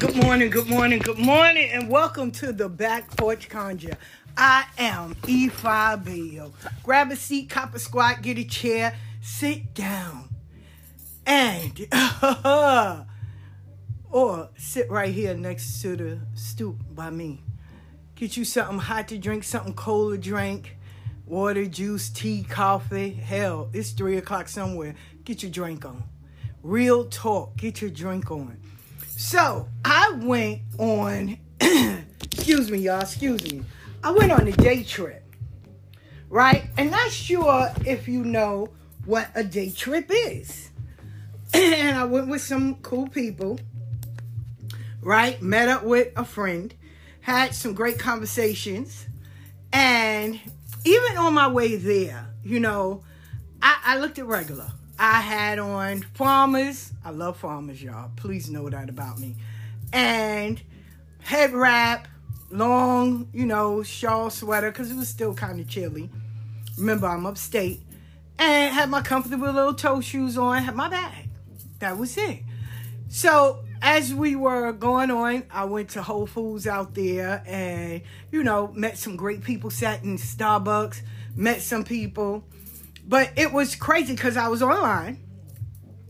Good morning, good morning, good morning, and welcome to the Back Porch Conjure. I am E5 Bill. Grab a seat, cop a squat, get a chair, sit down, and or sit right here next to the stoop by me. Get you something hot to drink, something cold to drink, water, juice, tea, coffee. Hell, it's three o'clock somewhere. Get your drink on. Real talk. Get your drink on. So I went on, excuse me, y'all, excuse me. I went on a day trip, right? And not sure if you know what a day trip is. and I went with some cool people, right? Met up with a friend, had some great conversations. And even on my way there, you know, I, I looked at regular. I had on farmers. I love farmers, y'all. Please know that about me. And head wrap, long, you know, shawl sweater because it was still kind of chilly. Remember, I'm upstate. And had my comfortable little toe shoes on, had my bag. That was it. So as we were going on, I went to Whole Foods out there and, you know, met some great people, sat in Starbucks, met some people. But it was crazy because I was online,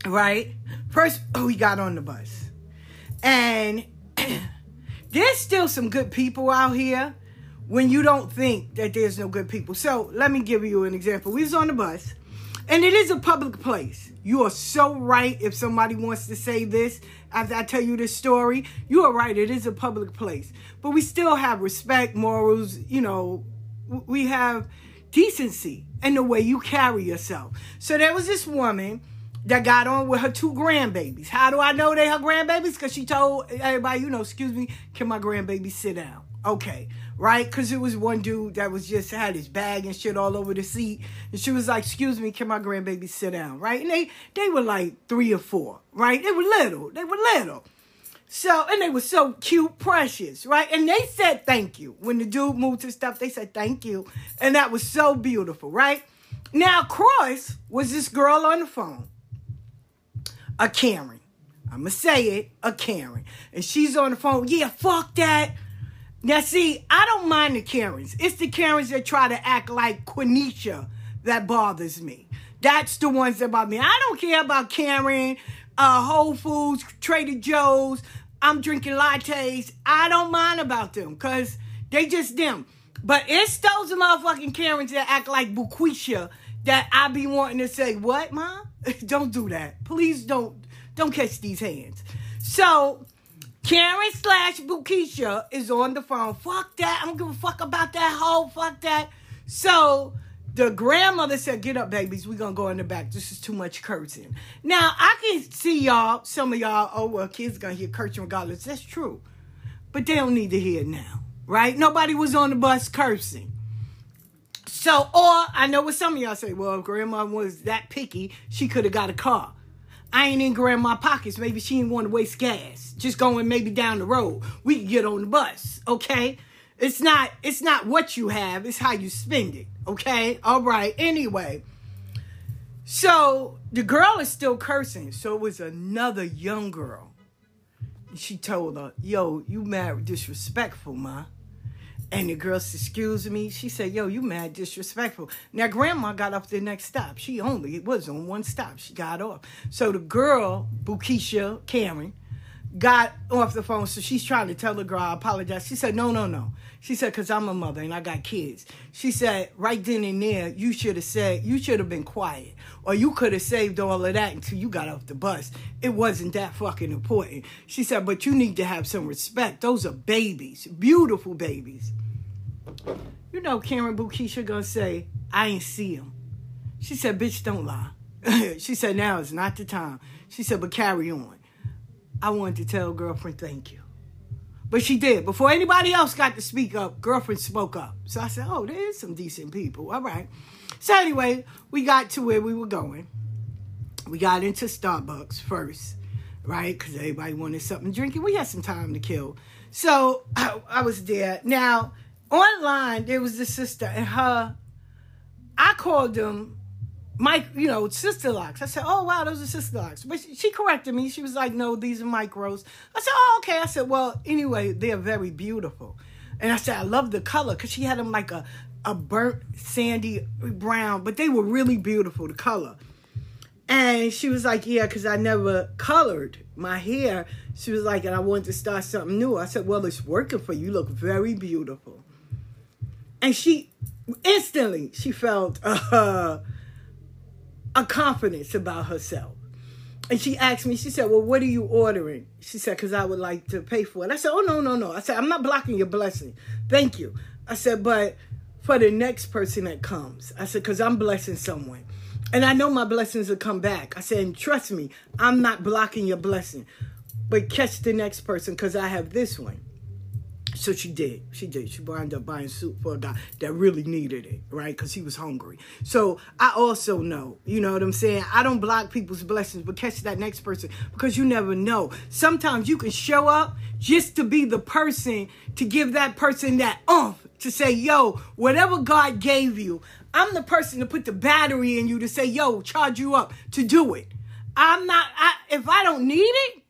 right? First, oh, we got on the bus. And there's still some good people out here when you don't think that there's no good people. So let me give you an example. We was on the bus, and it is a public place. You are so right if somebody wants to say this after I tell you this story. You are right. It is a public place. But we still have respect, morals, you know, we have decency and the way you carry yourself. So there was this woman that got on with her two grandbabies. How do I know they her grandbabies? Because she told everybody, you know, excuse me, can my grandbaby sit down? Okay, right? Because it was one dude that was just had his bag and shit all over the seat, and she was like, "Excuse me, can my grandbaby sit down?" Right? And they they were like three or four, right? They were little. They were little. So, and they were so cute, precious, right? And they said thank you. When the dude moved his stuff, they said thank you. And that was so beautiful, right? Now, Cross was this girl on the phone, a Karen. I'm going to say it, a Karen. And she's on the phone, yeah, fuck that. Now, see, I don't mind the Karens. It's the Karens that try to act like Quenisha that bothers me. That's the ones that bother me. I don't care about Karen, uh, Whole Foods, Trader Joe's. I'm drinking lattes. I don't mind about them because they just them. But it's those motherfucking Karens that act like Bukisha that I be wanting to say, what, mom? don't do that. Please don't don't catch these hands. So Karen slash Bukisha is on the phone. Fuck that. I don't give a fuck about that hoe. Fuck that. So the grandmother said, Get up, babies. We're going to go in the back. This is too much cursing. Now, I can see y'all, some of y'all, oh, well, kids going to hear cursing regardless. That's true. But they don't need to hear it now, right? Nobody was on the bus cursing. So, or I know what some of y'all say, well, if grandma was that picky, she could have got a car. I ain't in grandma pockets. Maybe she didn't want to waste gas. Just going maybe down the road. We can get on the bus, okay? It's not it's not what you have, it's how you spend it. Okay? All right. Anyway. So the girl is still cursing. So it was another young girl. She told her, Yo, you mad disrespectful, ma. And the girl said, Excuse me. She said, Yo, you mad disrespectful. Now, grandma got off the next stop. She only it was on one stop. She got off. So the girl, Bukisha Cameron, got off the phone. So she's trying to tell the girl, I apologize. She said, No, no, no. She said, Because I'm a mother and I got kids. She said, Right then and there, you should have said, You should have been quiet. Or you could have saved all of that until you got off the bus. It wasn't that fucking important. She said, But you need to have some respect. Those are babies, beautiful babies. You know, Karen Bukisha gonna say, I ain't see him. She said, Bitch, don't lie. she said, Now is not the time. She said, But carry on. I wanted to tell girlfriend thank you. But she did. Before anybody else got to speak up, girlfriend spoke up. So I said, oh, there's some decent people. All right. So anyway, we got to where we were going. We got into Starbucks first, right? Because everybody wanted something drinking. We had some time to kill. So I, I was there. Now, online, there was this sister and her, I called them Mike, you know, sister locks. I said, oh, wow, those are sister locks. But she, she corrected me. She was like, no, these are micros. I said, oh, okay. I said, well, anyway, they're very beautiful. And I said, I love the color because she had them like a, a burnt sandy brown, but they were really beautiful, the color. And she was like, yeah, because I never colored my hair. She was like, and I wanted to start something new. I said, well, it's working for you. You look very beautiful. And she instantly, she felt, uh, a confidence about herself. And she asked me, she said, Well, what are you ordering? She said, Because I would like to pay for it. I said, Oh, no, no, no. I said, I'm not blocking your blessing. Thank you. I said, But for the next person that comes, I said, Because I'm blessing someone. And I know my blessings will come back. I said, And trust me, I'm not blocking your blessing. But catch the next person because I have this one. So she did. She did. She wound up buying soup for a guy that really needed it, right? Because he was hungry. So I also know, you know what I'm saying? I don't block people's blessings, but catch that next person because you never know. Sometimes you can show up just to be the person to give that person that umph to say, yo, whatever God gave you, I'm the person to put the battery in you to say, yo, charge you up to do it. I'm not, I, if I don't need it,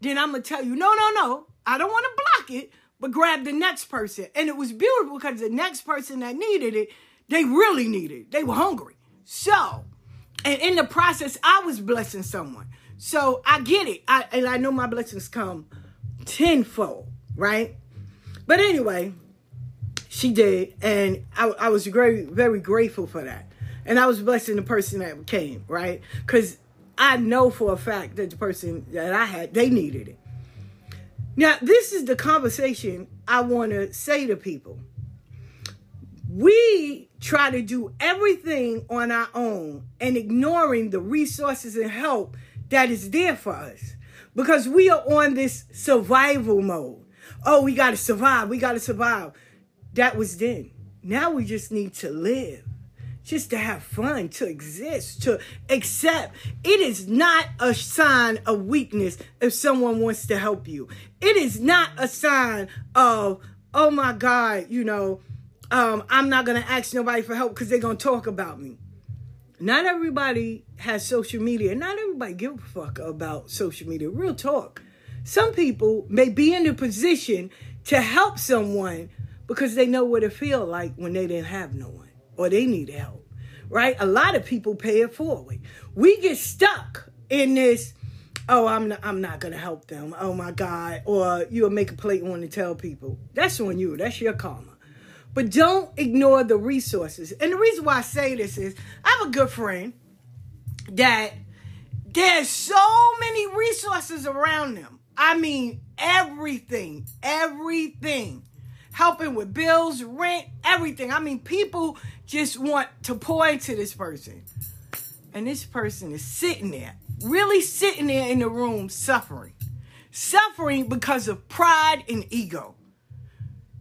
then I'm going to tell you, no, no, no. I don't want to block it but grab the next person. And it was beautiful because the next person that needed it, they really needed it. They were hungry. So, and in the process, I was blessing someone. So I get it. I, and I know my blessings come tenfold, right? But anyway, she did. And I, I was very, very grateful for that. And I was blessing the person that came, right? Because I know for a fact that the person that I had, they needed it. Now, this is the conversation I want to say to people. we try to do everything on our own and ignoring the resources and help that is there for us because we are on this survival mode. Oh, we got to survive. We got to survive. That was then. Now we just need to live, just to have fun, to exist, to accept. It is not a sign of weakness if someone wants to help you. It is not a sign of, oh my God, you know, um, I'm not going to ask nobody for help because they're going to talk about me. Not everybody has social media. Not everybody give a fuck about social media. Real talk. Some people may be in a position to help someone because they know what it feel like when they didn't have no one or they need help. Right? A lot of people pay it forward. We get stuck in this oh i'm not, i'm not gonna help them oh my god or you'll make a plate want to tell people that's on you that's your karma but don't ignore the resources. And the reason why I say this is I have a good friend that there's so many resources around them. I mean, everything, everything. Helping with bills, rent, everything. I mean, people just want to point to this person. And this person is sitting there, really sitting there in the room suffering. Suffering because of pride and ego.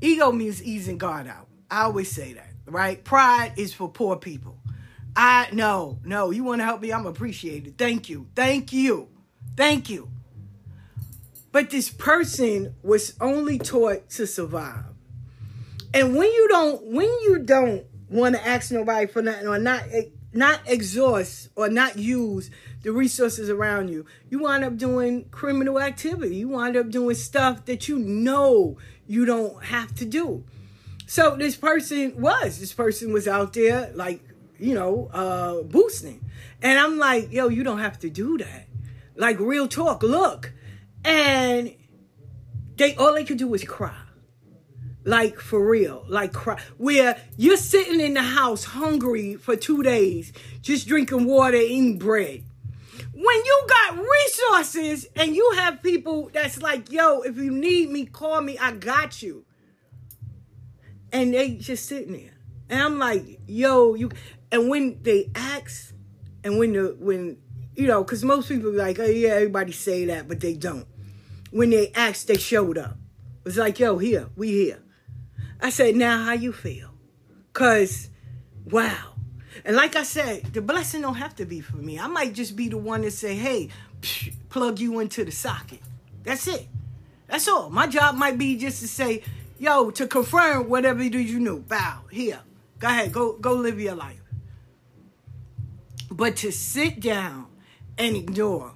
Ego means easing God out. I always say that, right? Pride is for poor people. I no, no, you want to help me? I'm appreciated. Thank you. Thank you. Thank you. But this person was only taught to survive. And when you don't when you don't want to ask nobody for nothing or not not exhaust or not use the resources around you, you wind up doing criminal activity. You wind up doing stuff that you know you don't have to do. So this person was, this person was out there like, you know, uh boosting. And I'm like, yo, you don't have to do that. Like real talk, look. And they all they could do was cry. Like for real, like. Where you're sitting in the house hungry for two days, just drinking water, eating bread. When you got resources and you have people that's like, yo, if you need me, call me, I got you and they just sitting there. And I'm like, yo, you. And when they ask, and when the when you know, because most people like, oh yeah, everybody say that, but they don't. When they asked, they showed up. It's like, yo, here, we here. I said, now how you feel? Cause, wow. And like I said, the blessing don't have to be for me. I might just be the one to say, hey, psh, plug you into the socket. That's it. That's all. My job might be just to say, yo, to confirm whatever it is you knew. Bow, here. Go ahead, go go live your life. But to sit down and ignore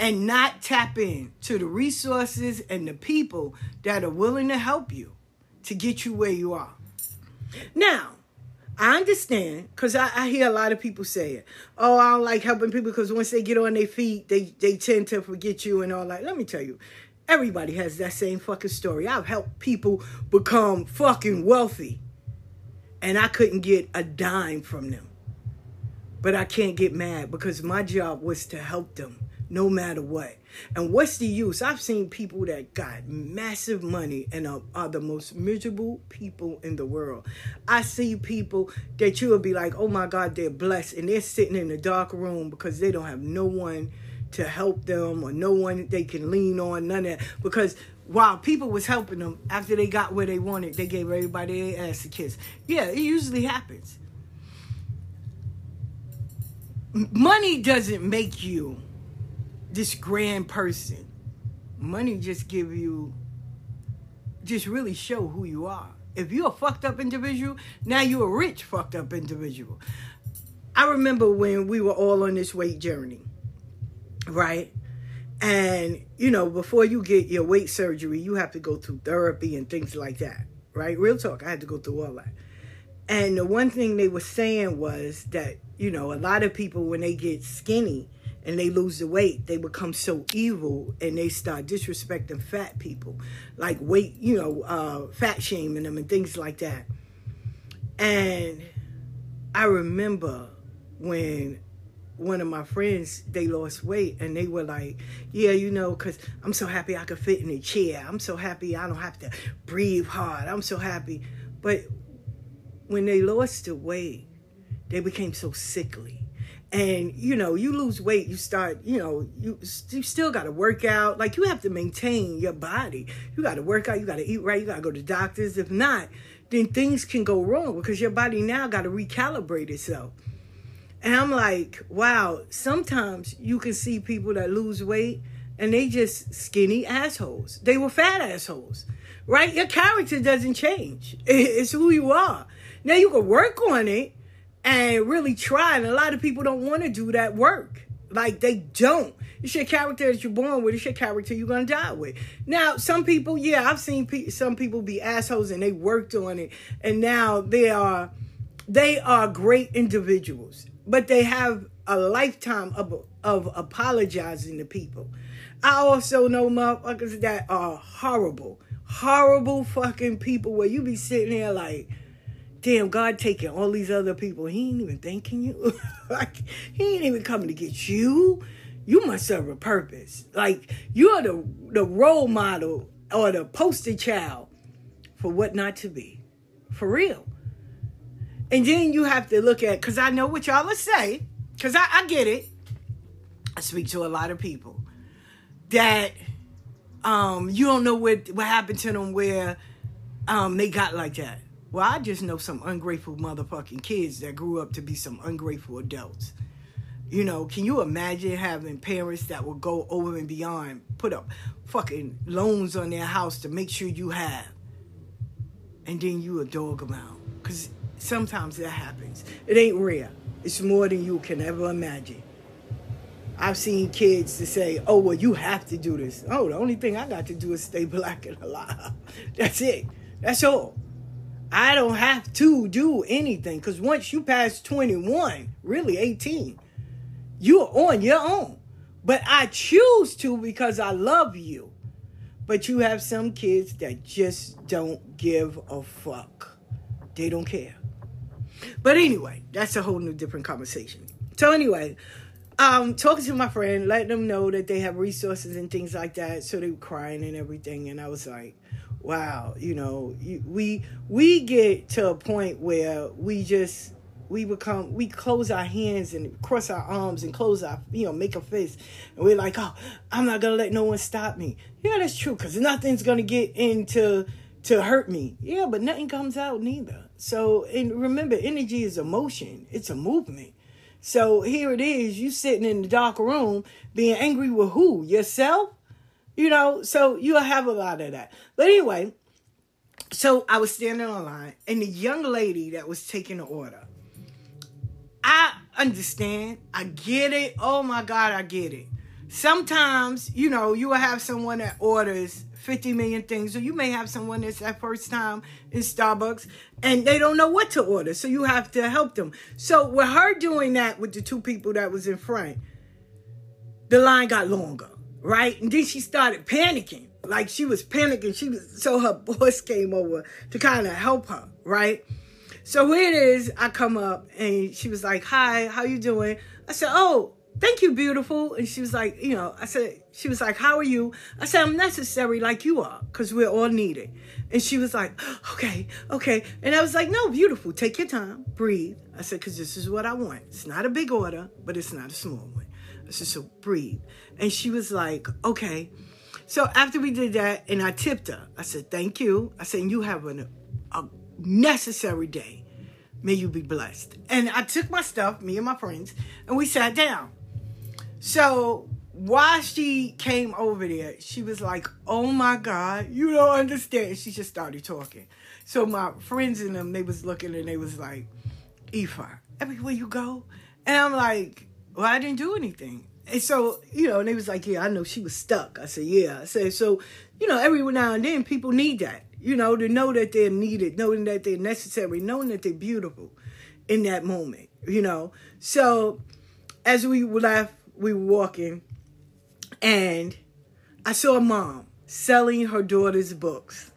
and not tap in to the resources and the people that are willing to help you to get you where you are. Now, I understand because I, I, hear a lot of people say it. Oh, I don't like helping people because once they get on their feet, they, they tend to forget you and all that. Let me tell you, Everybody has that same fucking story. I've helped people become fucking wealthy. And I couldn't get a dime from them. But I can't get mad because my job was to help them no matter what. And what's the use? I've seen people that got massive money and are, are, the most miserable people in the world. I see people that you will be like, oh my God, they're blessed. And they're sitting in a dark room because they don't have no one to help them or no one they can lean on, none of that. Because while people was helping them after they got where they wanted, they gave everybody their ass a kiss. Yeah, it usually happens. Money doesn't make you this grand person. Money just give you just really show who you are. If you're a fucked up individual, now you're a rich fucked up individual. I remember when we were all on this weight journey right? And, you know, before you get your weight surgery, you have to go through therapy and things like that, right? Real talk, I had to go through all that. And the one thing they were saying was that, you know, a lot of people, when they get skinny and they lose the weight, they become so evil and they start disrespecting fat people, like weight, you know, uh, fat shaming them and things like that. And I remember when one of my friends they lost weight and they were like yeah you know because i'm so happy i could fit in a chair i'm so happy i don't have to breathe hard i'm so happy but when they lost the weight, they became so sickly. And you know, you lose weight, you start, you know, you you still got to work out. Like you have to maintain your body. You got to work out. You got to eat right. You got to go to doctors. If not, then things can go wrong because your body now got to recalibrate itself. And I'm like, wow. Sometimes you can see people that lose weight and they just skinny assholes. They were fat assholes, right? Your character doesn't change. It's who you are. Now you can work on it and really try. And a lot of people don't want to do that work. Like they don't. It's your character that you're born with. It's your character you're gonna die with. Now, some people, yeah, I've seen pe- some people be assholes and they worked on it, and now they are they are great individuals, but they have a lifetime of of apologizing to people. I also know motherfuckers that are horrible, horrible fucking people where you be sitting there like damn, God taking all these other people. He ain't even thanking you. like, he ain't even coming to get you. You must serve a purpose. Like, you're the, the role model or the poster child for what not to be. For real. And then you have to look at, because I know what y'all will say, because I, I get it. I speak to a lot of people that um, you don't know what, what happened to them where um, they got like that well, I just know some ungrateful motherfucking kids that grew up to be some ungrateful adults. You know, can you imagine having parents that would go over and beyond, put up fucking loans on their house to make sure you have, and then you a dog out? Because sometimes that happens. It ain't rare. It's more than you can ever imagine. I've seen kids to say, "Oh, well, you have to do this." Oh, the only thing I got to do is stay black and alive. That's it. That's all. I don't have to do anything because once you pass 21, really 18, you're on your own. But I choose to because I love you. But you have some kids that just don't give a fuck. They don't care. But anyway, that's a whole new different conversation. So anyway, um, talking to my friend, letting them know that they have resources and things like that. So they were crying and everything, and I was like, wow, you know, we we get to a point where we just we become we close our hands and cross our arms and close our you know make a fist. And we're like oh i'm not gonna let no one stop me. Yeah that's true because nothing's gonna get into to hurt me. Yeah but nothing comes out neither. So and remember energy is emotion it's a movement. So here it is you sitting in the dark room being angry with who? Yourself you know, so you'll have a lot of that. But anyway, so I was standing online and the young lady that was taking the order, I understand. I get it. Oh my God, I get it. Sometimes, you know, you will have someone that orders 50 million things, or you may have someone that's that first time in Starbucks and they don't know what to order. So you have to help them. So with her doing that with the two people that was in front, the line got longer right? And then she started panicking. Like she was panicking. She was so her boss came over to kind of help her, right? So here it is. I come up and she was like, "Hi, how you doing?" I said, "Oh, thank you, beautiful." And she was like, "You know," I said, "She was like, how are you?" I said, "I'm necessary, like you are, because we're all needed." And she was like, "Okay, okay." And I was like, "No, beautiful. Take your time, breathe." I said, "Because this is what I want. It's not a big order, but it's not a small one." "So breathe." And she was like, okay. So after we did that, and I tipped her, I said, thank you. I said, you have an, a necessary day. May you be blessed. And I took my stuff, me and my friends, and we sat down. So while she came over there, she was like, oh my God, you don't understand. She just started talking. So my friends and them, they was looking and they was like, Ifa, everywhere you go. And I'm like, well, I didn't do anything. And so, you know, and they was like, yeah, I know she was stuck. I said, yeah. I said, so, you know, every now and then people need that, you know, to know that they're needed, knowing that they're necessary, knowing that they're beautiful in that moment, you know. So as we left, we were walking and I saw a mom selling her daughter's books,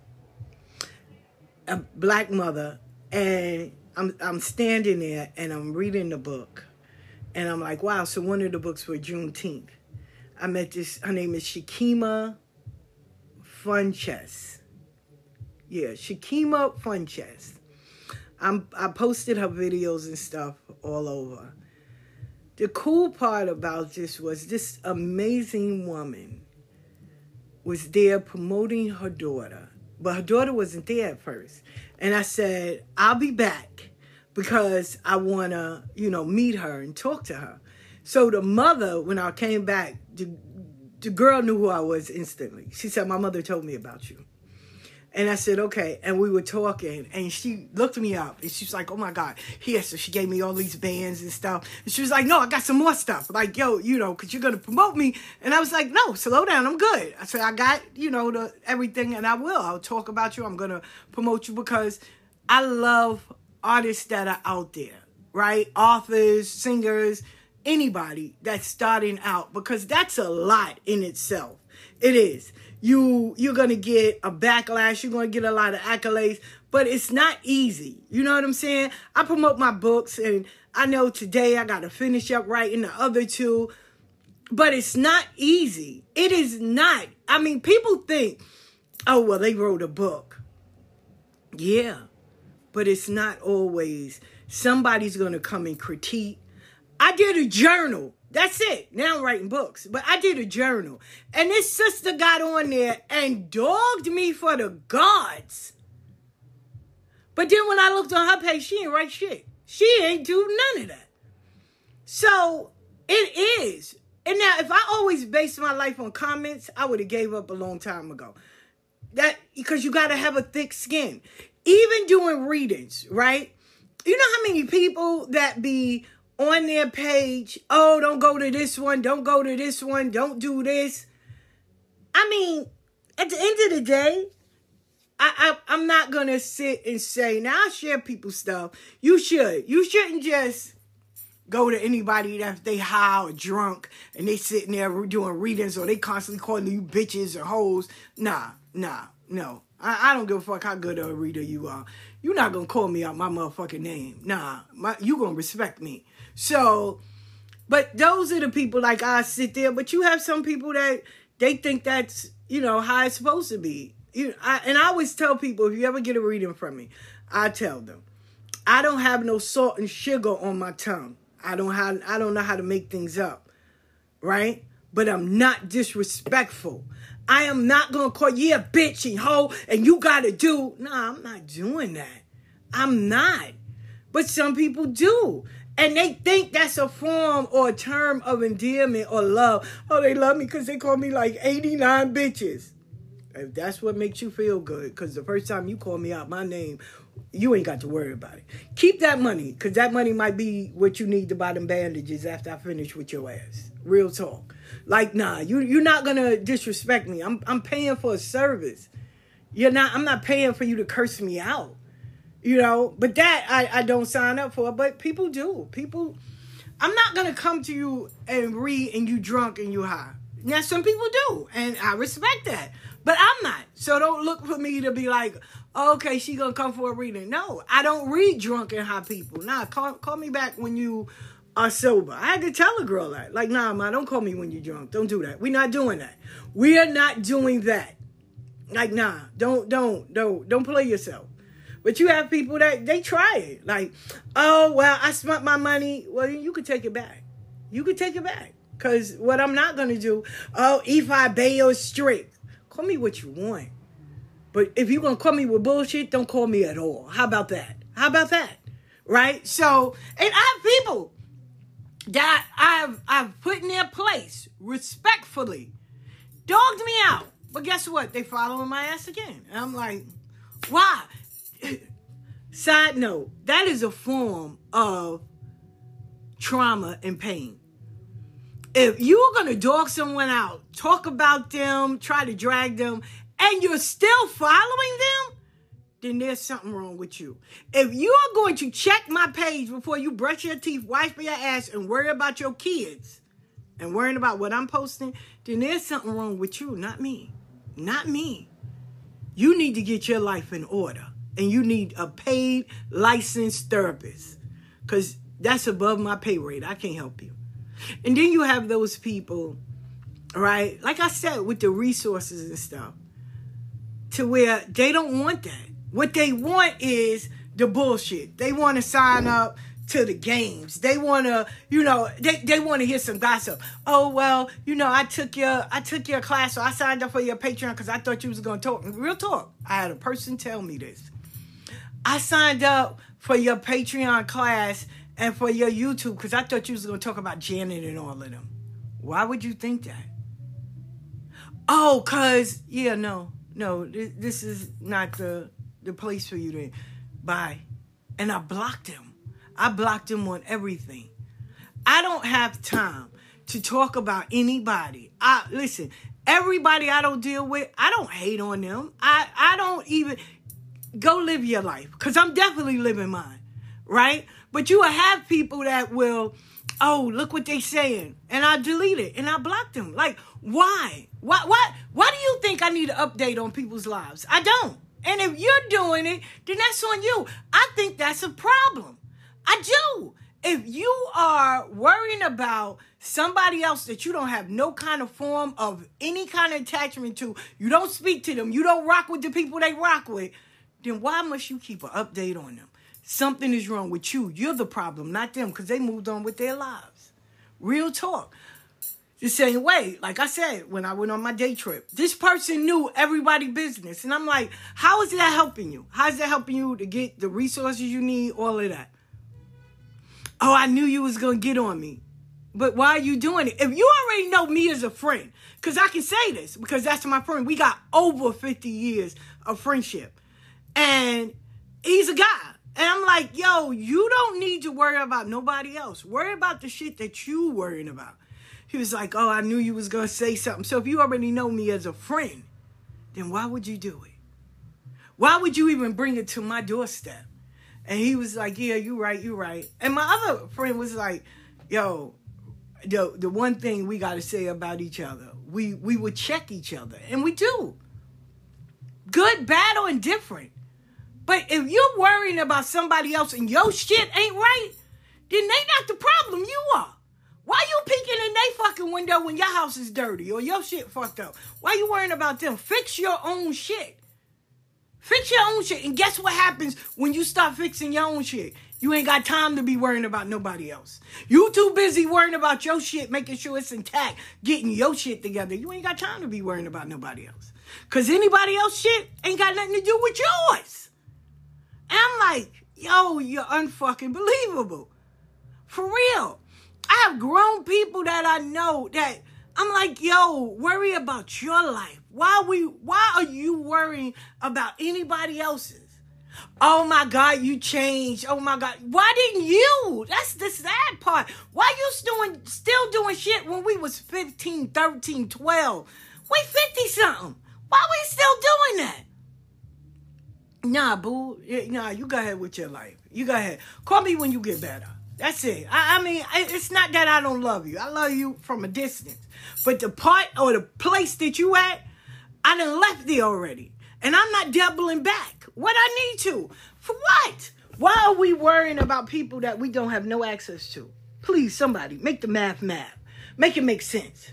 a black mother, and I'm I'm standing there and I'm reading the book and I'm like, wow, so one of the books for Juneteenth. I met this, her name is Shakima Funches. Yeah, Shakima Funches. I'm I posted her videos and stuff all over. The cool part about this was this amazing woman was there promoting her daughter, but her daughter wasn't there at first. And I said, I'll be back because I want to, you know, meet her and talk to her. So the mother, when I came back, the, the girl knew who I was instantly. She said, My mother told me about you. And I said, okay. And we were talking, and she looked me up, and she was like, oh my God. Here, so she gave me all these bands and stuff. And she was like, no, I got some more stuff. Like, yo, you know, because you're going to promote me. And I was like, no, slow down. I'm good. I said, I got, you know, the everything, and I will. I'll talk about you. I'm going to promote you because I love artists that are out there, right? Authors, singers, anybody that's starting out, because that's a lot in itself. It is. You you're gonna get a backlash you're gonna get a lot of accolades but it's not easy. You know what i'm saying? I promote my books and i know today i gotta finish up writing the other two but it's not easy. It is not. I mean people think oh well they wrote a book. Yeah but it's not always somebody's gonna come and critique i did a journal that's it. Now I'm writing books. But I did a journal. And this sister got on there and dogged me for the gods. But then when I looked on her page, she ain't write shit. She ain't do none of that. So it is. And now if I always based my life on comments, I would have gave up a long time ago. That because you gotta have a thick skin. Even doing readings, right? You know how many people that be on their page, oh, don't go to this one, don't go to this one, don't do this. I mean, at the end of the day, I, I am not gonna sit and say now I share people's stuff. You should. You shouldn't just go to anybody that they high or drunk and they sitting there doing readings or they constantly calling you bitches or hoes. Nah, nah, no. I, I don't give a fuck how good of a reader you are. You're not gonna call me out my motherfucking name. Nah, my, you gonna respect me. So, but those are the people like I sit there. But you have some people that they think that's you know how it's supposed to be. You I, and I always tell people if you ever get a reading from me, I tell them I don't have no salt and sugar on my tongue. I don't have I don't know how to make things up, right? But I'm not disrespectful. I am not gonna call you a bitch and hoe and you gotta do. Nah, I'm not doing that. I'm not. But some people do. And they think that's a form or a term of endearment or love. Oh, they love me because they call me like 89 bitches. If that's what makes you feel good, because the first time you call me out my name, you ain't got to worry about it. Keep that money, because that money might be what you need to buy them bandages after I finish with your ass. Real talk. Like, nah, you you're not gonna disrespect me. I'm I'm paying for a service. You're not I'm not paying for you to curse me out you know? But that I, I don't sign up for but people do. People i'm not gonna come to you and read and you drunk and you high. Now some people do and i respect that but i'm not. So don't look for me to be like okay she gonna come for a reading. No i don't read drunk and high people. Nah call, call me back when you are sober i had to tell a girl that like nah ma don't call me when you're drunk don't do that we're not doing that we are not doing that like nah don't don't don't don't play yourself but you have people that they try it. Like, oh, well, I spent my money. Well, you could take it back. You could take it back. Because what I'm not to do, oh, if I bail straight. call me what you want. But if you're to call me with bullshit, don't call me at all. How about that? How about that? Right? So, and I have people that I've, I've put in their place respectfully, dogged me out. But guess what? They following my ass again. And I'm like, why? Side note, that is a form of trauma and pain. If you're to dog someone out, talk about them, try to drag them, and you're still following them, then there's something wrong with you. If you are going to check my page before you brush your teeth, wipe your ass, and worry about your kids and worrying about what I'm posting, then there's something wrong with you, not me. Not me. You need to get your life in order and you need a paid licensed therapist because that's above my pay rate. I can't help you. And then you have those people, right? Like I said, with the resources and stuff, to where they don't want that. What they want is the bullshit. They want to sign up to the games. They want to, you know, they, they want to hear some gossip. Oh well, you know, I took your I took your class, so I signed up for your Patreon because I thought you was gonna talk. Real talk. I had a person tell me this. I signed up for your Patreon class and for your YouTube because I thought you was gonna talk about Janet and all of them. Why would you think that? Oh, cause yeah, no, no, this, this is not the the place for you to buy. And I blocked him. I blocked him on everything. I don't have time to talk about anybody. I listen, everybody I don't deal with, I don't hate on them. I I don't even go live your life because I'm definitely living mine, right? But you will have people that will, oh, look what they saying, and I delete it and I block them. Like, why? Why? Why? Why do you think I need an update on people's lives? I don't. And if you're doing it, then that's on you. I think that's a problem. I do. If you are worrying about somebody else that you don't have no kind of form of any kind of attachment to, you don't speak to them, you don't rock with the people they rock with, then why must you keep an update on them? Something is wrong with you. You're the problem, not them, because they moved on with their lives. Real talk. The same way, like I said, when I went on my day trip, this person knew everybody business. And I'm like, how is that helping you? How is that helping you to get the resources you need, all of that? Oh, I knew you was gonna get on me. But why are you doing it? If you already know me as a friend, because I can say this, because that's my friend. We got over 50 years of friendship. And he's a guy. And I'm like, yo, you don't need to worry about nobody else. Worry about the shit that you worrying about. He was like, oh, I knew you was gonna say something. So if you already know me as a friend, then why would you do it? Why would you even bring it to my doorstep? And he was like, Yeah, you right, you right. And my other friend was like, Yo, the the one thing we gotta say about each other, we we would check each other. And we do. Good, bad, or indifferent. But if you're worrying about somebody else and your shit ain't right, then they not the problem, you are. Why you peeking in they fucking window when your house is dirty or your shit fucked up? Why you worrying about them? Fix your own shit. Fix your own shit. And guess what happens when you stop fixing your own shit? You ain't got time to be worrying about nobody else. You too busy worrying about your shit, making sure it's intact, getting your shit together. You ain't got time to be worrying about nobody else. Cause anybody else shit ain't got nothing to do with yours. And I'm like, yo, you're unfucking believable. For real. I have grown people that I know that I'm like, yo, worry about your life. Why we why are you worrying about anybody else's? Oh my God, you changed. Oh my God. Why didn't you? That's the sad part. Why you still, still doing shit when we was 15, 13, 12? We 50 something. Why we still doing that? Nah, boo. Nah, you go ahead with your life. You go ahead. Call me when you get better. That's it. I, I mean, it's not that I don't love you. I love you from a distance. But the part or the place that you at, I done left there already. And I'm not doubling back. What I need to. For what? Why are we worrying about people that we don't have no access to? Please, somebody, make the math math. Make it make sense.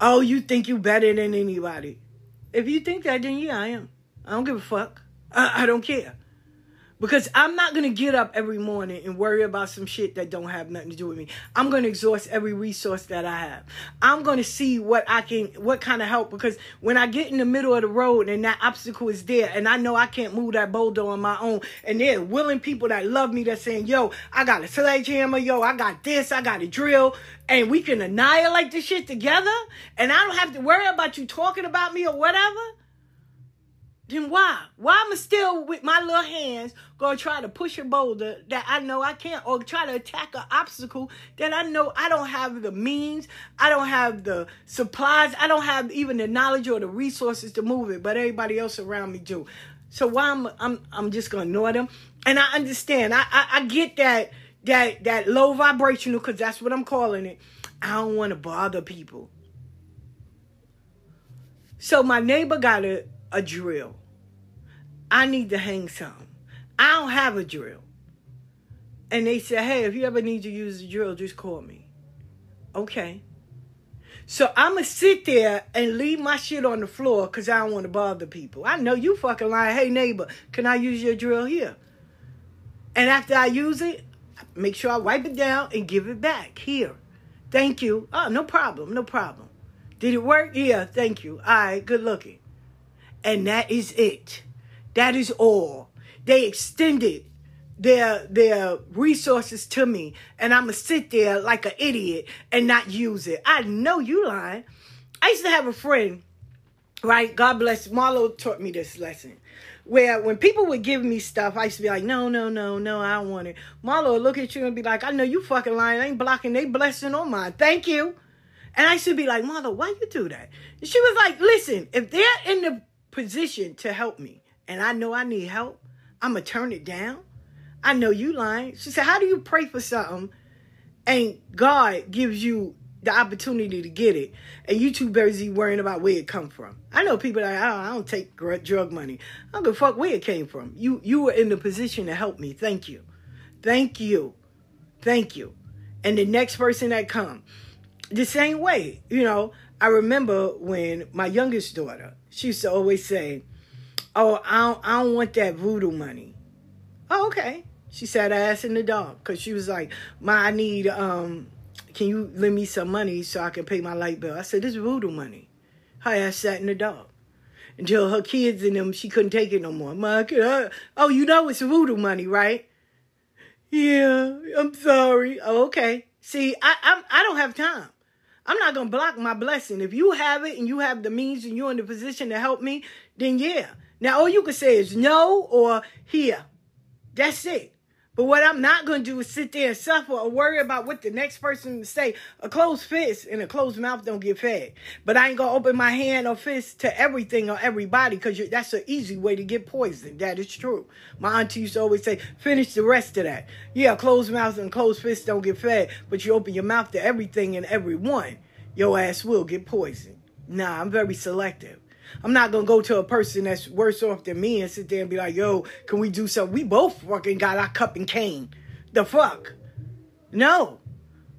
Oh, you think you better than anybody. If you think that, then yeah, I am. I don't give a fuck. I, I don't care. Because I'm not gonna get up every morning and worry about some shit that don't have nothing to do with me. I'm gonna exhaust every resource that I have. I'm gonna see what I can, what kind of help. Because when I get in the middle of the road and that obstacle is there, and I know I can't move that boulder on my own, and there are willing people that love me that saying, "Yo, I got a sledgehammer. Yo, I got this. I got a drill." And we can annihilate this shit together, and I don't have to worry about you talking about me or whatever then why? Why am I still with my little hands gonna try to push a boulder that I know I can't, or try to attack an obstacle that I know I don't have the means, I don't have the supplies, I don't have even the knowledge or the resources to move it, but everybody else around me do. So why am I'm I'm just gonna ignore them? And I understand. I I, I get that that that low vibrational because that's what I'm calling it. I don't want to bother people. So my neighbor got a a drill. I need to hang some. I don't have a drill. And they said, hey, if you ever need to use a drill, just call me. Okay. So I'ma sit there and leave my shit on the floor because I don't want to bother people. I know you fucking lying. Hey neighbor, can I use your drill here? And after I use it, make sure I wipe it down and give it back. Here. Thank you. Oh, no problem. No problem. Did it work? Yeah, thank you. All right, good looking. And that is it. That is all. They extended their their resources to me and I'ma sit there like an idiot and not use it. I know you lying. I used to have a friend, right? God bless Marlo taught me this lesson. Where when people would give me stuff, I used to be like, no, no, no, no, I don't want it. Marlo would look at you and be like, I know you fucking lying. I ain't blocking they blessing on mine. Thank you. And I should be like, Marlo, why you do that? And she was like, listen, if they're in the position to help me and I know I need help, I'ma turn it down. I know you lying. She said, How do you pray for something and God gives you the opportunity to get it and you too busy worrying about where it come from? I know people that oh, I don't take drug money. I don't give a fuck where it came from. You you were in the position to help me. Thank you. Thank you. Thank you. And the next person that come, the same way, you know, I remember when my youngest daughter, she used to always say, Oh, I don't, I don't want that voodoo money. Oh, okay. She sat ass in the dark because she was like, "Ma, I need um, can you lend me some money so I can pay my light bill?" I said, "This is voodoo money." Her ass sat in the dark until her kids and them she couldn't take it no more. Ma, I- oh, you know it's voodoo money, right? Yeah, I'm sorry. Oh, okay. See, I I'm, I don't have time. I'm not gonna block my blessing. If you have it and you have the means and you're in the position to help me, then yeah. Now all you can say is no or here. That's it. But what I'm not going to do is sit there and suffer or worry about what the next person to say. A closed fist and a closed mouth don't get fed. But I ain't going to open my hand or fist to everything or everybody because that's an easy way to get poisoned. That is true. My auntie used to always say, finish the rest of that. Yeah, closed mouth and closed fist don't get fed. But you open your mouth to everything and everyone, your ass will get poisoned. Nah, I'm very selective. I'm not gonna go to a person that's worse off than me and sit there and be like, yo, can we do something? We both fucking got our cup and cane. The fuck? No.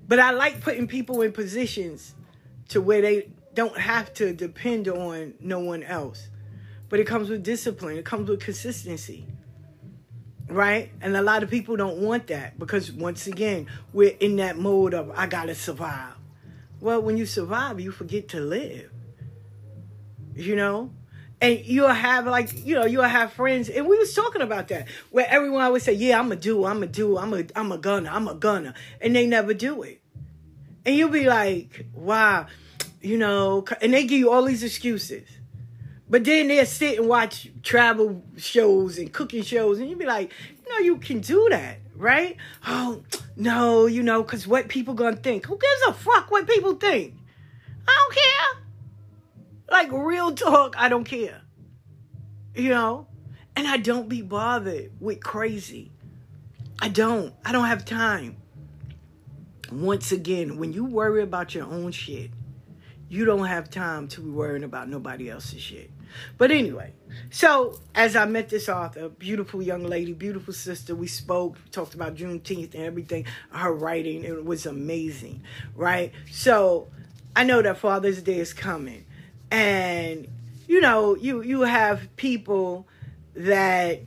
But I like putting people in positions to where they don't have to depend on no one else. But it comes with discipline, it comes with consistency. Right? And a lot of people don't want that because once again, we're in that mode of I gotta survive. Well, when you survive, you forget to live you know? And you'll have like you know you'll have friends and we was talking about that where everyone would say yeah i'm a do i'm a do i'm a i'm a gunner i'm a gunner and they never do it. And you'll be like wow you know and they give you all these excuses. But then they'll sit and watch travel shows and cooking shows and you'll be like no, you can do that right? Oh no you know because what people gonna think. Who gives a fuck what people think? I don't care like real talk, I don't care. You know? And I don't be bothered with crazy. I don't. I don't have time. Once again, when you worry about your own shit, you don't have time to be worrying about nobody else's shit. But anyway, so as I met this author, beautiful young lady, beautiful sister, we spoke, talked about Juneteenth and everything, her writing, it was amazing, right? So I know that Father's Day is coming and you know you you have people that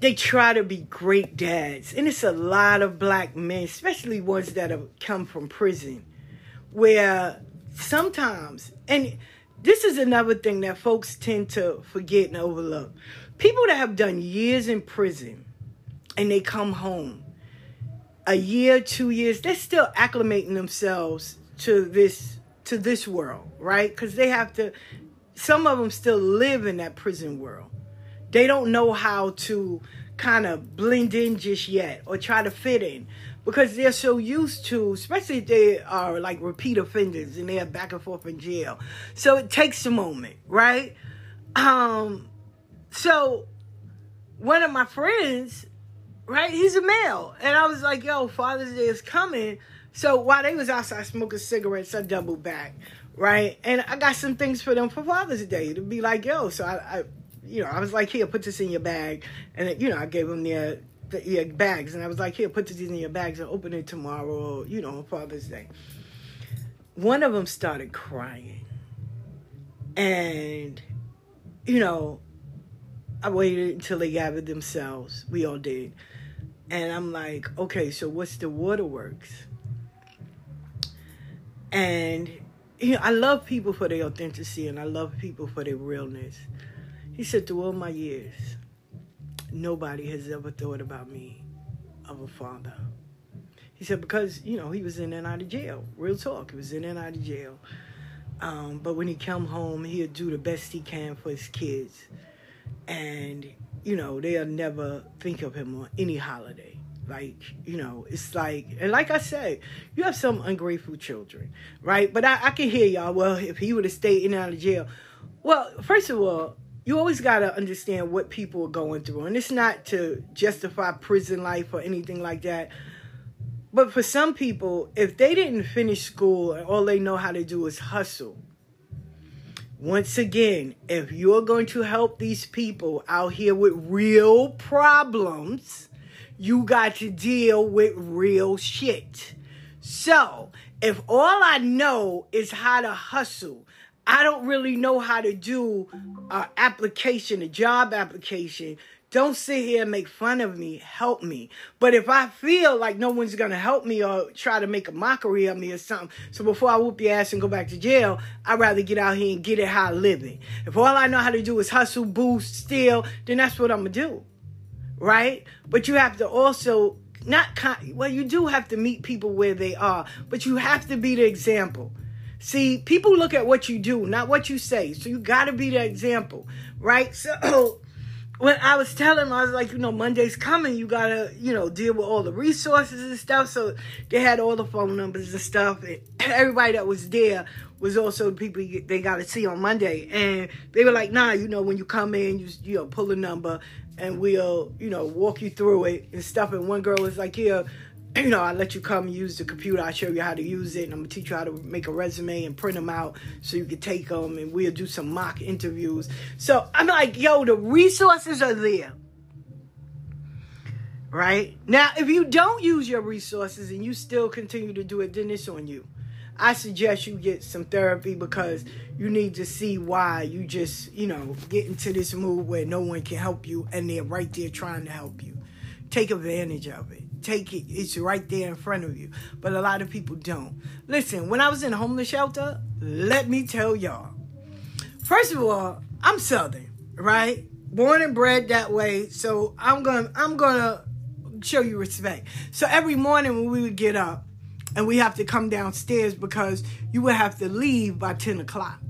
they try to be great dads. And it's a lot of black men especially ones that have come from prison where sometimes and this is another thing that folks tend to forget and overlook. People that have done years in prison and they come home a year two years they're still acclimating themselves to this to this world, right? Because they have to, some of them still live in that prison world. They don't know how to kind of blend in just yet or try to fit in because they're so used to, especially if they are like repeat offenders and they're back and forth in jail. So it takes a moment, right? Um, so one of my friends, right, he's a male, and I was like, "Yo, Father's Day is coming." So while they was outside smoking cigarettes, I doubled back, right? And I got some things for them for Father's Day to be like, yo. So I, I you know, I was like, here, put this in your bag, and you know, I gave them their, their bags, and I was like, here, put this in your bags and open it tomorrow, you know, on Father's Day. one of them started crying. And, you know, I waited until they gathered themselves. We all did. And I'm like, okay, so what's the waterworks? And know, I love people for their authenticity and I love people for their realness. He said, through all my years, nobody has ever thought about me of a father. He said, because, you know, he was in and out of jail. Real talk. He was in and out of jail. Um, but when he come home, he'll do the best he can for his kids. And, you know, they'll never think of him on any holiday. Like, you know, it's like, and like I said, you have some ungrateful children, right? But I, I can hear y'all, well, if he would have stayed in and out of jail. Well, first of all, you always got to understand what people are going through. And it's not to justify prison life or anything like that. But for some people, if they didn't finish school and all they know how to do is hustle, once again, if you're going to help these people out here with real problems, you got to deal with real shit. So, if all I know is how to hustle, I don't really know how to do an application, a job application. Don't sit here and make fun of me. Help me. But if I feel like no one's going to help me or try to make a mockery of me or something, so before I whoop your ass and go back to jail, I'd rather get out here and get it how I live it. If all I know how to do is hustle, boost, steal, then that's what I'm going to do. Right? But you have to also not, con- well, you do have to meet people where they are, but you have to be the example. See, people look at what you do, not what you say. So you got to be the example, right? So when I was telling them, I was like, you know, Monday's coming. You got to, you know, deal with all the resources and stuff. So they had all the phone numbers and stuff. And everybody that was there was also people they got to see on Monday. And they were like, nah, you know, when you come in, you, you know, pull a number and we'll, you know, walk you through it and stuff. And one girl was like, yeah, you know, I let you come use the computer. I show you how to use it, and I'm gonna teach you how to make a resume and print them out so you can take them, and we'll do some mock interviews. So I'm like, yo, the resources are there, right? Now, if you don't use your resources and you still continue to do it, then it's on you. I suggest you get some therapy because you need to see why you just, you know, get into this mood where no one can help you and they're right there trying to help you. Take advantage of it take it. It's right there in front of you. But a lot of people don't. Listen, when I was in a homeless shelter, let me tell y'all. First of all, I'm Southern, right? Born and bred that way. So I'm gonna I'm gonna show you respect. So every morning when we would get up and we have to come downstairs because you would have to leave by 10 o'clock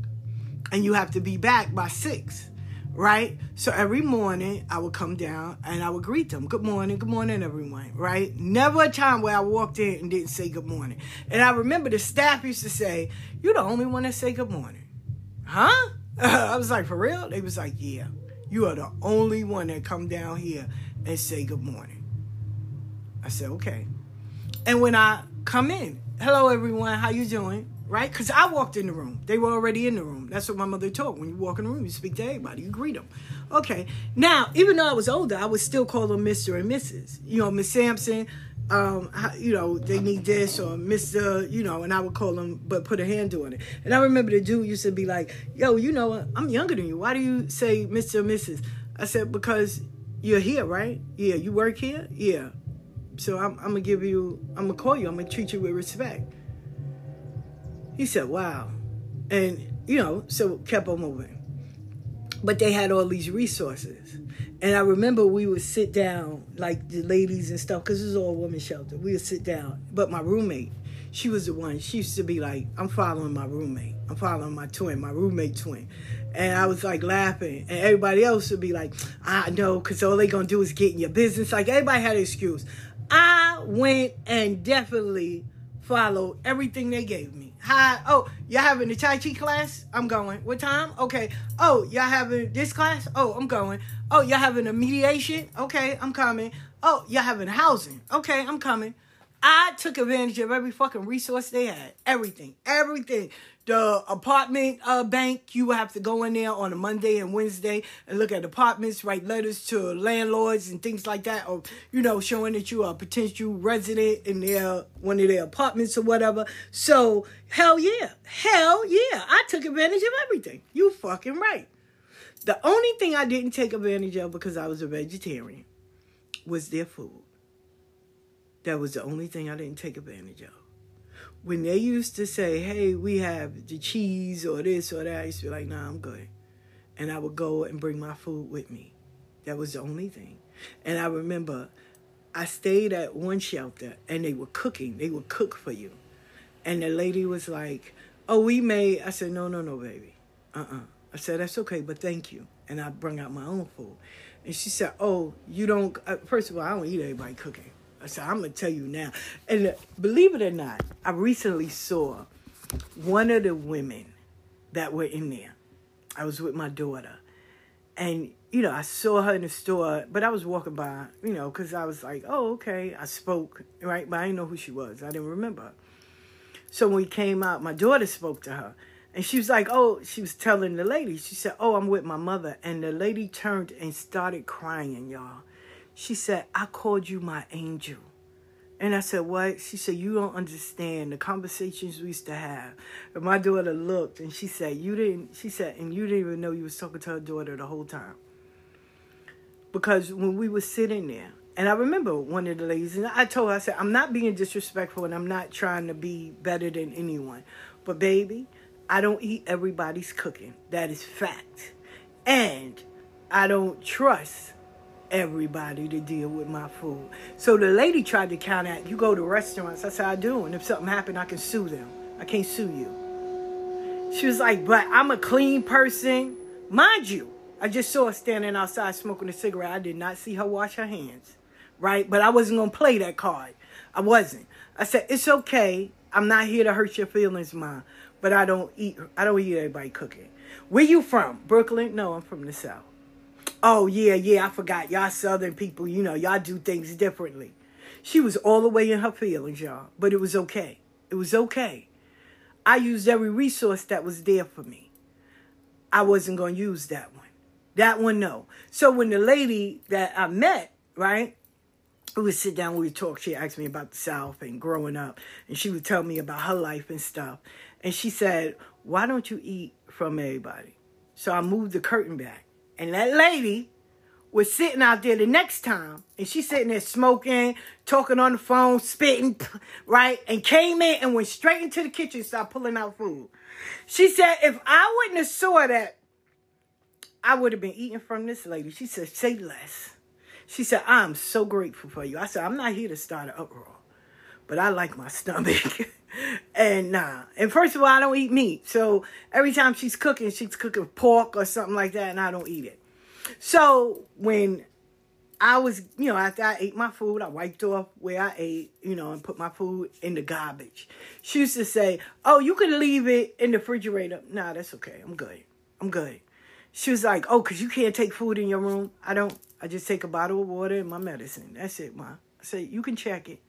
and you have to be back by six right? So every morning I would come down and I would greet them. Good morning, good morning, everyone, right? Never a time where I walked in and didn't say good morning. And I remember the staff used to say, You're the only one that say good morning. Huh? I was like, For real? They was like, Yeah, you are the only one that come down here and say good morning. I said, Okay. And when I come in, hello everyone, how you doing? right? Because I walked in the room. They were already in the room. That's what my mother taught. When you walk in the room, you speak to everybody, you greet them. Okay. Now, even though I was older, I would still call them Mr. and Mrs. You know, Miss Sampson, um, you know, they need this or Mr., you know, and I would call them, but put a handle on it. And I remember the dude used to be like, yo, you know, I'm younger than you. Why do you say Mr. and Mrs.? I said, because you're here, right? Yeah. You work here? Yeah. So I'm, I'm to give you, I'm to call you, I'm to treat you with respect. He said, wow. And, you know, so kept on moving. But they had all these resources. And I remember we would sit down, like the ladies and stuff, because it was all women's shelter. We would sit down. But my roommate, she was the one, she used to be like, I'm following my roommate. I'm following my twin, my roommate twin. And I was like laughing. And everybody else would be like, I know, because all they going to do is get in your business. Like everybody had an excuse. I went and definitely followed everything they gave me. Hi, oh, y'all having the Tai Chi class? I'm going. What time? Okay. Oh, y'all having this class? Oh, I'm going. Oh, y'all having a mediation? Okay, I'm coming. Oh, y'all having housing? Okay, I'm coming. I took advantage of every fucking resource they had. Everything. Everything. The apartment uh, bank, you have to go in there on a Monday and Wednesday and look at apartments, write letters to landlords and things like that, or you know, showing that you are a potential resident in their one of their apartments or whatever. So hell yeah, hell yeah, I took advantage of everything. You fucking right. The only thing I didn't take advantage of because I was a vegetarian was their food. That was the only thing I didn't take advantage of. When they used to say, hey, we have the cheese or this or that, I used to be like, nah, I'm good. And I would go and bring my food with me. That was the only thing. And I remember I stayed at one shelter and they were cooking. They would cook for you. And the lady was like, oh, we made. I said, no, no, no, baby. Uh-uh. I said, that's okay, but thank you. And I bring out my own food. And she said, oh, you don't, uh, first of all, I don't eat anybody cooking. Said, I'm to tell you now. And uh, believe it or not, I recently saw one of the women that were in there. I was with my daughter. And, you know, I saw her in the store, but I was walking by, you know, because I was like, oh, okay. I spoke, right? But I didn't know who she was. I didn't remember. her. So when we came out, my daughter spoke to her. And she was like, oh, she was telling the lady, she said, oh, I'm with my mother. And the lady turned and started crying, y'all. She said, I called you my angel. And I said, what? She said, you don't understand the conversations we used to have. And my daughter looked and she said, you didn't, she said, and you didn't even know you was talking to her daughter the whole time. Because when we were sitting there, and I remember one of the ladies, and I told her, I said, I'm not being disrespectful and I'm not trying to be better than anyone. But baby, I don't eat everybody's cooking. That is fact. And I don't trust everybody to deal with my food. So the lady tried to count counteract. You go to restaurants. I said, I do. And if something happened, I can sue them. I can't sue you. She was like, but I'm a clean person. Mind you, I just saw her standing outside smoking a cigarette. I did not see her wash her hands. Right? But I wasn't going to play that card. I wasn't. I said, it's okay. I'm not here to hurt your feelings, Ma. But I don't eat I don't eat everybody cooking. Where you from? Brooklyn? No, I'm from the South. Oh yeah, yeah, I forgot. Y'all southern people, you know, y'all do things differently. She was all the way in her feelings, y'all. But it was okay. It was okay. I used every resource that was there for me. I wasn't going to use that one. That one, no. So when the lady that I met, right, we would sit down, we would talk. She asked me about the South and growing up, and she would tell me about her life and stuff. And she said, Why don't you eat from everybody? So I moved the curtain back. And that lady was sitting out there the next time, and she's sitting there smoking, talking on the phone, spitting, right? And came in and went straight into the kitchen, started pulling out food. She said, If I wouldn't have saw that, I would have been eating from this lady. She said, Say less. She said, I'm so grateful for you. I said, I'm not here to start an uproar, but I like my stomach. And nah. And first of all, I don't eat meat. So every time she's cooking, she's cooking pork or something like that, and I don't eat it. So when I was, you know, after I ate my food, I wiped off where I ate, you know, and put my food in the garbage. She used to say, Oh, you can leave it in the refrigerator. Nah, that's okay. I'm good. I'm good. She was like, Oh, because you can't take food in your room. I don't. I just take a bottle of water and my medicine. That's it, ma. I said, You can check it.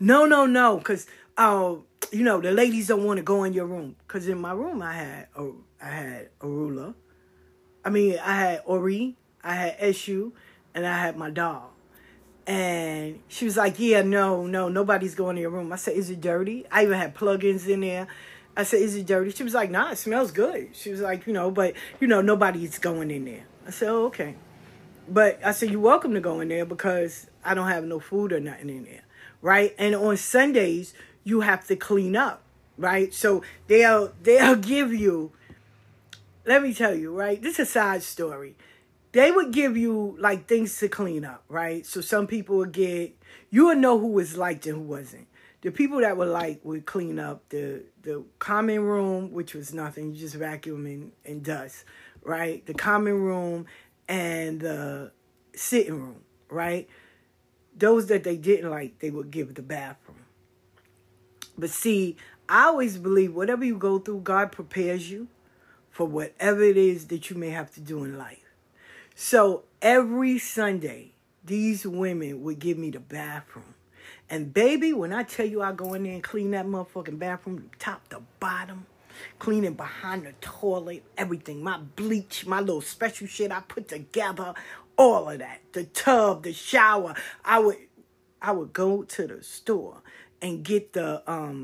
No, no, no, because uh, you know the ladies don't want to go in your room. Because in my room I had a, I had Orula, I mean I had Ori, I had Eshu, and I had my dog. And she was like, "Yeah, no, no, nobody's going in your room." I said, "Is it dirty?" I even had plugins in there. I said, "Is it dirty?" She was like, "Nah, it smells good." She was like, "You know, but you know, nobody's going in there." I said, oh, "Okay." But I said, "You're welcome to go in there because I don't have no food or nothing in there." Right? And on Sundays, you have to clean up, right? So they'll they'll give you. Let me tell you, right? This is a side story. They would give you like things to clean up, right? So some people would get you would know who was liked and who wasn't. The people that were like would clean up the the common room, which was nothing, you just vacuum and, and dust, right? The common room and the sitting room, right? Those that they didn't like, they would give the bathroom. But see, I always believe whatever you go through, God prepares you for whatever it is that you may have to do in life. So every Sunday, these women would give me the bathroom. And baby, when I tell you I go in there and clean that motherfucking bathroom top to bottom, cleaning behind the toilet, everything, my bleach, my little special shit I put together, all of that. The tub, the shower. I would I would go to the store and get the um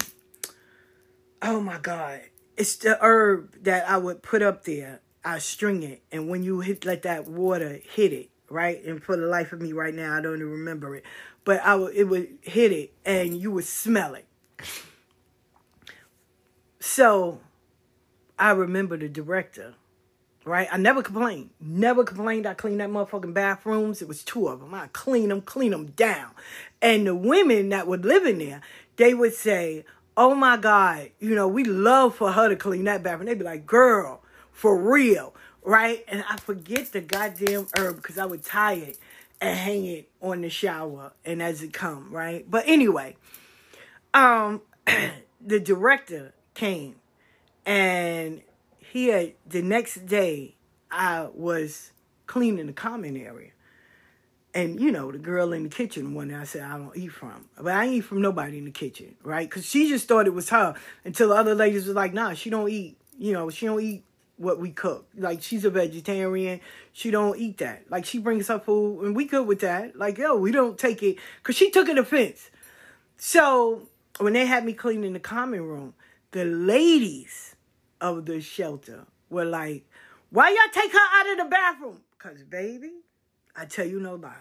oh my god. It's the herb that I would put up there. I string it and when you hit let that water hit it, right? And for the life of me right now, I don't even remember it. But I would it would hit it and you would smell it. So I remember the director, right? I never complained. Never complained. I cleaned that motherfucking bathrooms. It was two of them. I clean them, clean them down. And the women that were living there, they would say, oh my God, you know, we love for her to clean that bathroom. They'd be like, girl, for real, right? And I forget the goddamn herb because I would tie it and hang it on the shower and as it come, right? But anyway, um, the director came and he had the next day I was cleaning the common area. And you know, the girl in the kitchen one I said I don't eat from. But I eat from nobody in the kitchen, right? Cause she just thought it was her until the other ladies was like, nah, she don't eat, you know, she don't eat what we cook. Like she's a vegetarian. She don't eat that. Like she brings her food and we good with that. Like, yo, we don't take it because she took an offense. So when they had me cleaning the common room, the ladies of the shelter were like, why y'all take her out of the bathroom? Because, baby, I tell you no lie.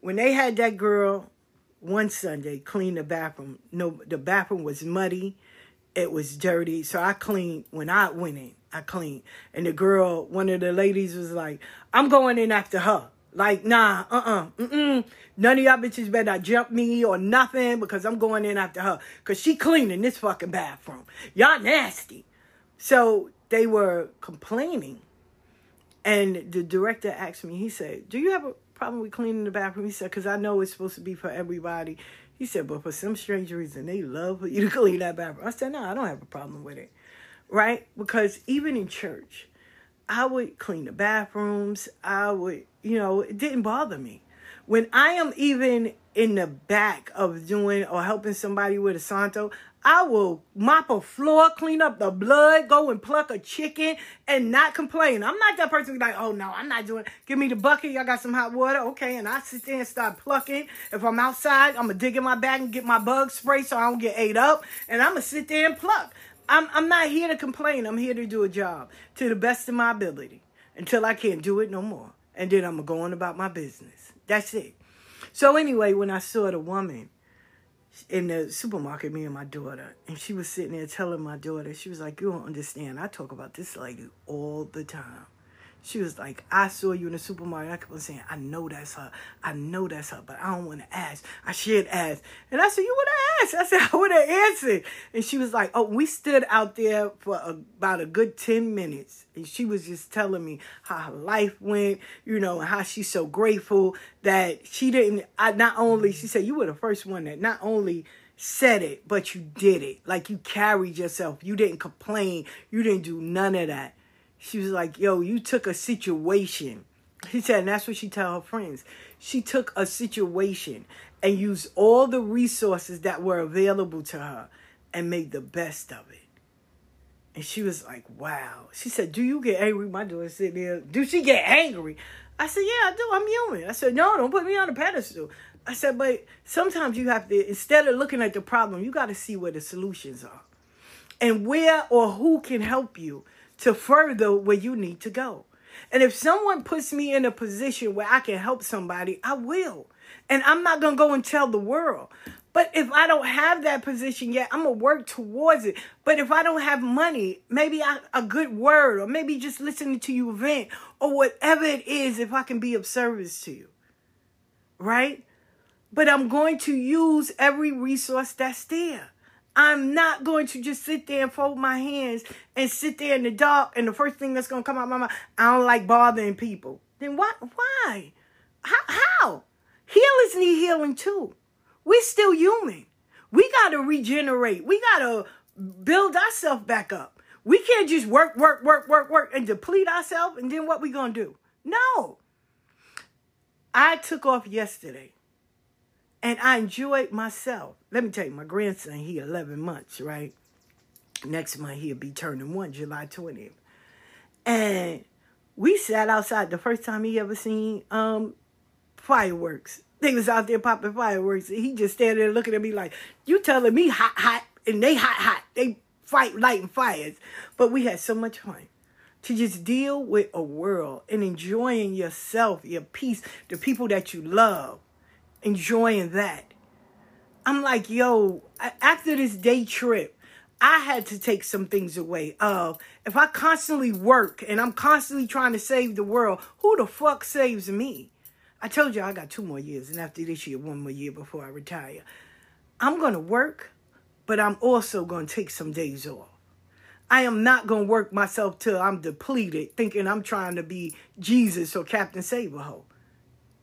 When they had that girl one Sunday clean the bathroom, no, the bathroom was muddy. It was dirty. So I cleaned when I went in. I cleaned. And the girl, one of the ladies was like, I'm going in after her. Like, nah, uh-uh, mm-mm. None of y'all bitches better jump me or nothing because I'm going in after her. Because she cleaning this fucking bathroom. Y'all nasty. So they were complaining. And the director asked me, he said, do you have a problem with cleaning the bathroom? He said, because I know it's supposed to be for everybody. He said, but for some strange reason, they love for you to clean that bathroom. I said, no, I don't have a problem with it. Right? Because even in church, I would clean the bathrooms. I would, you know, it didn't bother me. When I am even in the back of doing or helping somebody with a Santo, I will mop a floor, clean up the blood, go and pluck a chicken and not complain. I'm not that person like, oh no, I'm not doing Give me the bucket, y'all got some hot water. Okay, and I sit there and start plucking. If I'm outside, I'm gonna dig in my bag and get my bug spray so I don't get ate up. And I'm gonna sit there and pluck. I'm I'm not here to complain. I'm here to do a job to the best of my ability until I can't do it no more. And then I'm gonna go on about my business. That's it. So anyway, when I saw the woman in the supermarket, me and my daughter, and she was sitting there telling my daughter, she was like, You don't understand. I talk about this lady all the time. She was like, I saw you in the supermarket. I kept on saying, I know that's her. I know that's her, but I don't want to ask. I should ask. And I said, You would have asked. I said, I would have answered. And she was like, Oh, we stood out there for about a good 10 minutes. And she was just telling me how her life went, you know, and how she's so grateful that she didn't, I not only, she said, You were the first one that not only said it, but you did it. Like you carried yourself. You didn't complain. You didn't do none of that. She was like, yo, you took a situation. She said, and that's what she tell her friends. She took a situation and used all the resources that were available to her and made the best of it. And she was like, wow. She said, do you get angry? My daughter sitting there. Do she get angry? I said, yeah, I do. I'm human. I said, no, don't put me on a pedestal. I said, but sometimes you have to, instead of looking at the problem, you got to see where the solutions are and where or who can help you to further where you need to go. And if someone puts me in a position where I can help somebody, I will. And I'm not going to go and tell the world. But if I don't have that position yet, I'm going to work towards it. But if I don't have money, maybe I, a good word or maybe just listening to you vent or whatever it is, if I can be of service to you. Right? But I'm going to use every resource that's there. I'm not going to just sit there and fold my hands and sit there in the dark and the first thing that's going to come out my mouth, I don't like bothering people. Then what? Why? How? How? Healers need healing too. We're still human. We got to regenerate. We got to build ourselves back up. We can't just work, work, work, work, work and deplete ourselves and then what we to do? No. I took off yesterday And I enjoyed myself. Let me tell you, my grandson, he 11 months, right? Next month, he'll be turning one, July 20th. And we sat outside the first time he ever seen um, fireworks. They was out there popping fireworks. And he just standing there looking at me like, you telling me hot, hot, and they hot, hot. They fight lighting fires. But we had so much fun to just deal with a world and enjoying yourself, your peace, the people that you love, enjoying that. I'm like, yo, after this day trip, I had to take some things away. Of if I constantly work and I'm constantly trying to save the world, who the fuck saves me? I told you I got two more years, and after this year, one more year before I retire. I'm gonna work, but I'm also gonna take some days off. I am not gonna work myself till I'm depleted, thinking I'm trying to be Jesus or Captain Save-a-ho.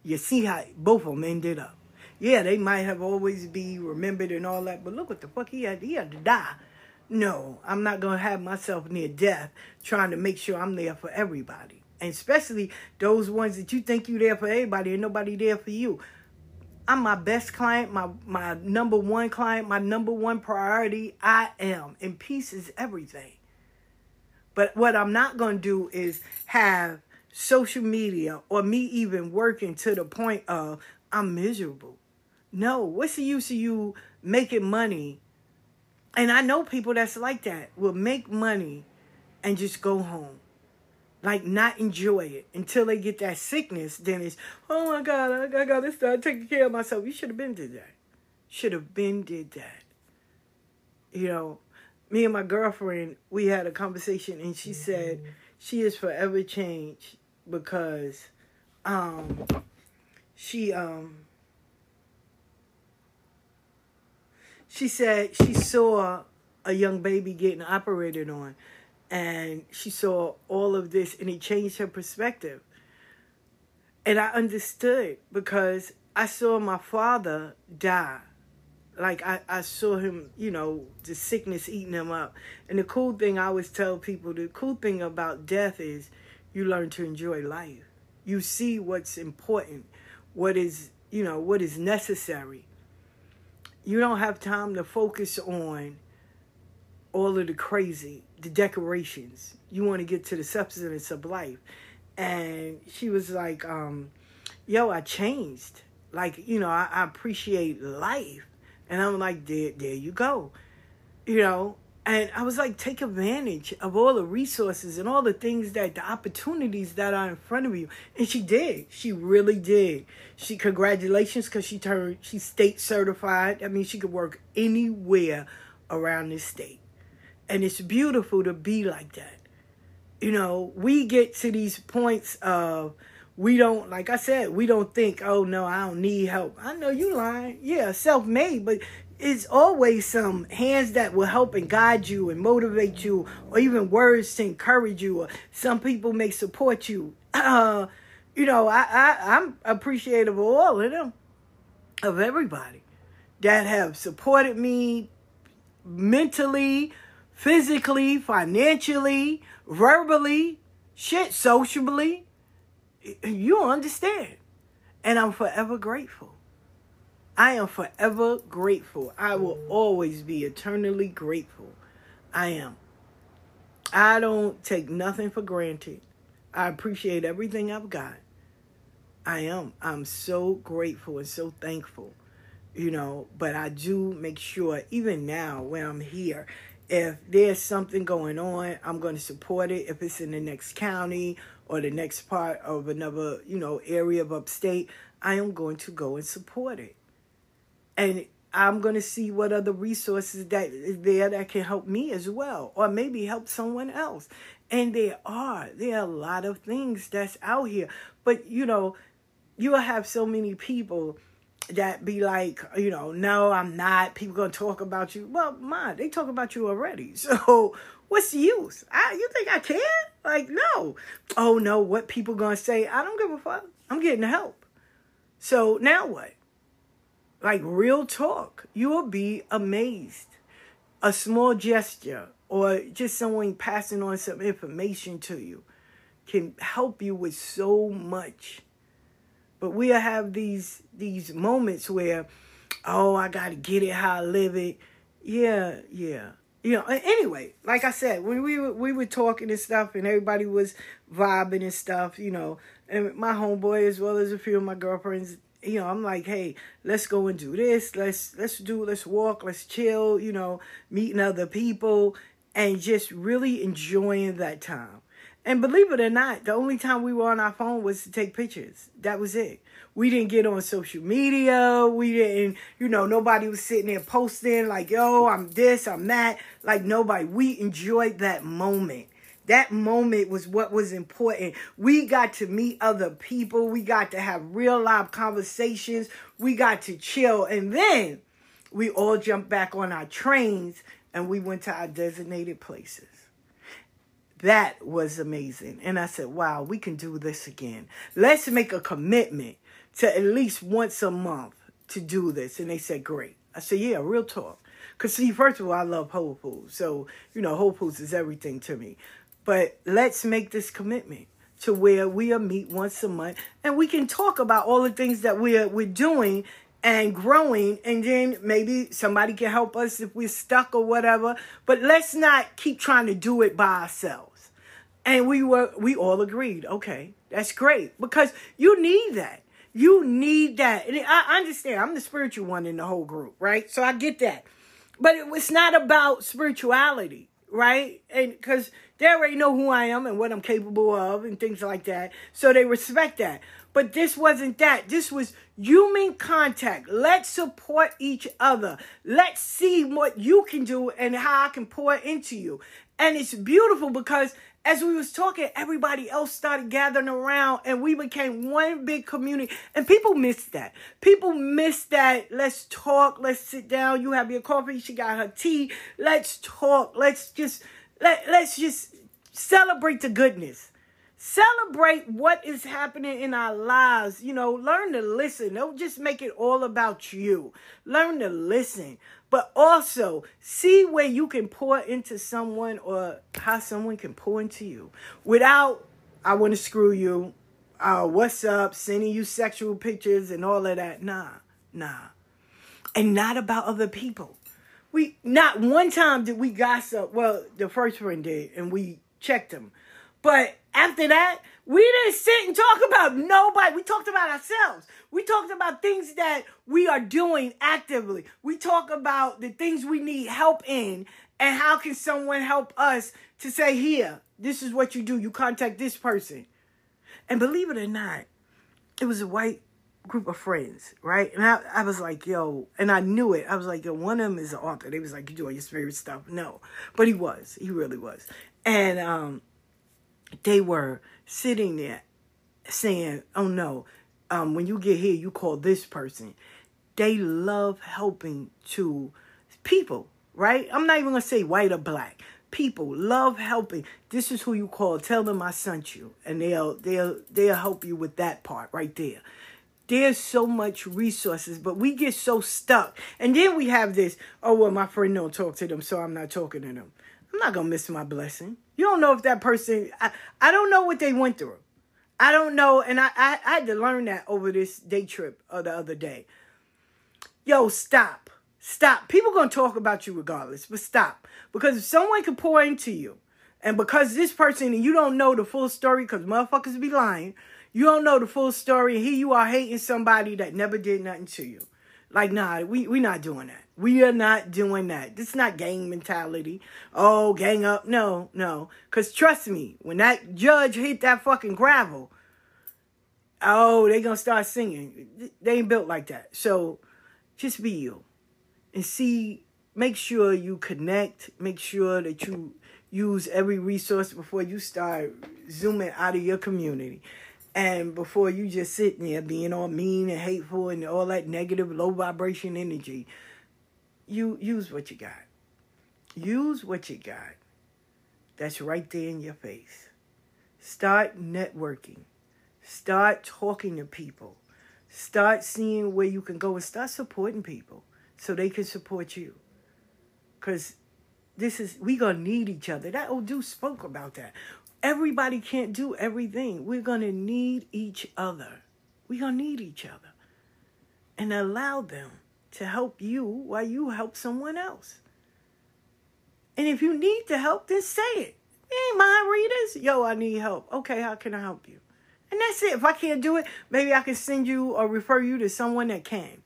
You see how both of them ended up. Yeah, they might have always be remembered and all that, but look what the fuck he had. He had to die. No, I'm not gonna have myself near death trying to make sure I'm there for everybody. And especially those ones that you think you're there for everybody and nobody there for you. I'm my best client, my my number one client, my number one priority. I am. And peace is everything. But what I'm not to do is have social media or me even working to the point of I'm miserable. No, what's the use of you making money? And I know people that's like that will make money and just go home. Like not enjoy it until they get that sickness. Then it's, oh my God, I, I gotta start taking care of myself. You should have been did that. Should have been did that. You know, me and my girlfriend, we had a conversation and she said mm-hmm. she is forever changed because um she um she said she saw a young baby getting operated on and she saw all of this and it changed her perspective. And I understood because I saw my father die. Like I, I saw him, you know, the sickness eating him up. And the cool thing I always tell people, the cool thing about death is you learn to enjoy life. You see what's important, what is, you know, what is necessary. You don't have time to focus on all of the crazy, the decorations. You want to get to the substance of life. And she was like, um, yo, I changed. Like, you know, I, I appreciate life. And I'm like, there, there you go. You know, and I was like, take advantage of all the resources and all the things that the opportunities that are in front of you. And she did. She really did. She congratulations because she turned she's state certified. I mean, she could work anywhere around this state. And it's beautiful to be like that. You know, we get to these points of we don't like I said, we don't think, oh no, I don't need help. I know you lying. Yeah, self made, but it's always some hands that will help and guide you and motivate you, or even words to encourage you, or some people may support you. Uh, you know, I, I I'm appreciative of all of them, of everybody that have supported me mentally, physically, financially, verbally, shit, socially. You understand. And I'm forever grateful. I am forever grateful. I will always be eternally grateful. I am. I don't take nothing for granted. I appreciate everything I've got. I am. I'm so grateful and so thankful, you know. But I do make sure, even now when I'm here, if there's something going on, I'm going to support it. If it's in the next county or the next part of another, you know, area of upstate, I am going to go and support it. And I'm going to see what other resources that is there that can help me as well, or maybe help someone else. And there are, there are a lot of things that's out here. But, you know, you'll have so many people that be like, you know, no, I'm not. People gonna talk about you. Well, man, they talk about you already. So what's the use? I, you think I care? Like, no. Oh no, what people gonna say? I don't give a fuck. I'm getting help. So now what? Like real talk, you will be amazed. A small gesture or just someone passing on some information to you can help you with so much but we'll have these these moments where oh, I got to get it how I live it. Yeah, yeah. You know, anyway, like I said, when we were, we were talking and stuff and everybody was vibing and stuff, you know, and my homeboy as well as a few of my girlfriends, you know, I'm like, hey, let's go and do this. Let's let's do let's walk, let's chill, you know, meeting other people and just really enjoying that time. And believe it or not, the only time we were on our phone was to take pictures. That was it. We didn't get on social media. We didn't, you know, nobody was sitting there posting like, yo, I'm this, I'm that. Like nobody. We enjoyed that moment. That moment was what was important. We got to meet other people. We got to have real live conversations. We got to chill. And then we all jumped back on our trains and we went to our designated places. That was amazing. And I said, wow, we can do this again. Let's make a commitment to at least once a month to do this. And they said, great. I said, yeah, real talk. Because, see, first of all, I love Whole Foods. So, you know, Whole Foods is everything to me. But let's make this commitment to where we'll meet once a month and we can talk about all the things that we're, we're doing and growing and then maybe somebody can help us if we're stuck or whatever. But let's not keep trying to do it by ourselves. And we were we all agreed okay that's great because you need that. You need that. And i understand i'm the spiritual one in the whole group right? So i get that. But it was not about spirituality right? And because they already know who i am and what i'm capable of and things like that. So they respect that but this wasn't that. This was human contact. Let's support each other. Let's see what you can do and how I can pour into you. And it's beautiful because as we was talking, everybody else started gathering around and we became one big community. And people missed that. People missed that. Let's talk. Let's sit down. You have your coffee. She got her tea. Let's talk. Let's just let, let's just celebrate the goodness. Celebrate what is happening in our lives. You know, learn to listen. Don't just make it all about you. Learn to listen. But also see where you can pour into someone or how someone can pour into you without, I want to screw you. Uh, what's up? Sending you sexual pictures and all of that. Nah, nah. And not about other people. We not one time did we gossip. Well, the first friend did, and we checked him. But after that, we didn't sit and talk about nobody. We talked about ourselves. We talked about things that we are doing actively. We talk about the things we need help in and how can someone help us to say, here, this is what you do. You contact this person. And believe it or not, it was a white group of friends, right? And I, I was like, yo, and I knew it. I was like, yo, one of them is an author. They was like, you doing your favorite stuff. No. But he was. He really was. And um they were sitting there saying, "Oh no, um, when you get here, you call this person." They love helping to people, right? I'm not even gonna say white or black. People love helping. This is who you call. Tell them I sent you, and they'll they'll they'll help you with that part right there. There's so much resources, but we get so stuck. And then we have this, oh well, my friend don't talk to them, so I'm not talking to them. I'm not gonna miss my blessing. You don't know if that person I, I don't know what they went through. I don't know, and I, I, I had to learn that over this day trip of the other day. Yo, stop. Stop. People gonna talk about you regardless, but stop. Because if someone can pour into you, and because this person and you don't know the full story, because motherfuckers be lying, you don't know the full story, and here you are hating somebody that never did nothing to you. Like, nah, we we not doing that. We are not doing that. This is not gang mentality. Oh, gang up. No, no. Cause trust me, when that judge hit that fucking gravel, oh, they gonna start singing. They ain't built like that. So just be you. And see, make sure you connect, make sure that you use every resource before you start zooming out of your community. And before you just sitting there being all mean and hateful and all that negative low vibration energy, you use what you got. Use what you got. That's right there in your face. Start networking. Start talking to people. Start seeing where you can go and start supporting people so they can support you. Cause this is we gonna need each other. That old dude spoke about that. Everybody can't do everything. We're gonna need each other. We're gonna need each other. And allow them to help you while you help someone else. And if you need to help, then say it. Hey, mind readers, yo, I need help. Okay, how can I help you? And that's it. If I can't do it, maybe I can send you or refer you to someone that can.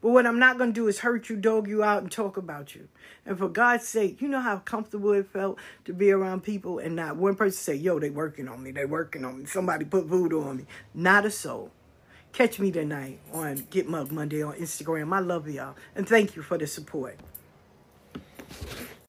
But what I'm not going to do is hurt you, dog you out, and talk about you. And for God's sake, you know how comfortable it felt to be around people and not one person say, yo, they working on me. They working on me. Somebody put voodoo on me. Not a soul. Catch me tonight on Get Mug Monday on Instagram. I love y'all. And thank you for the support.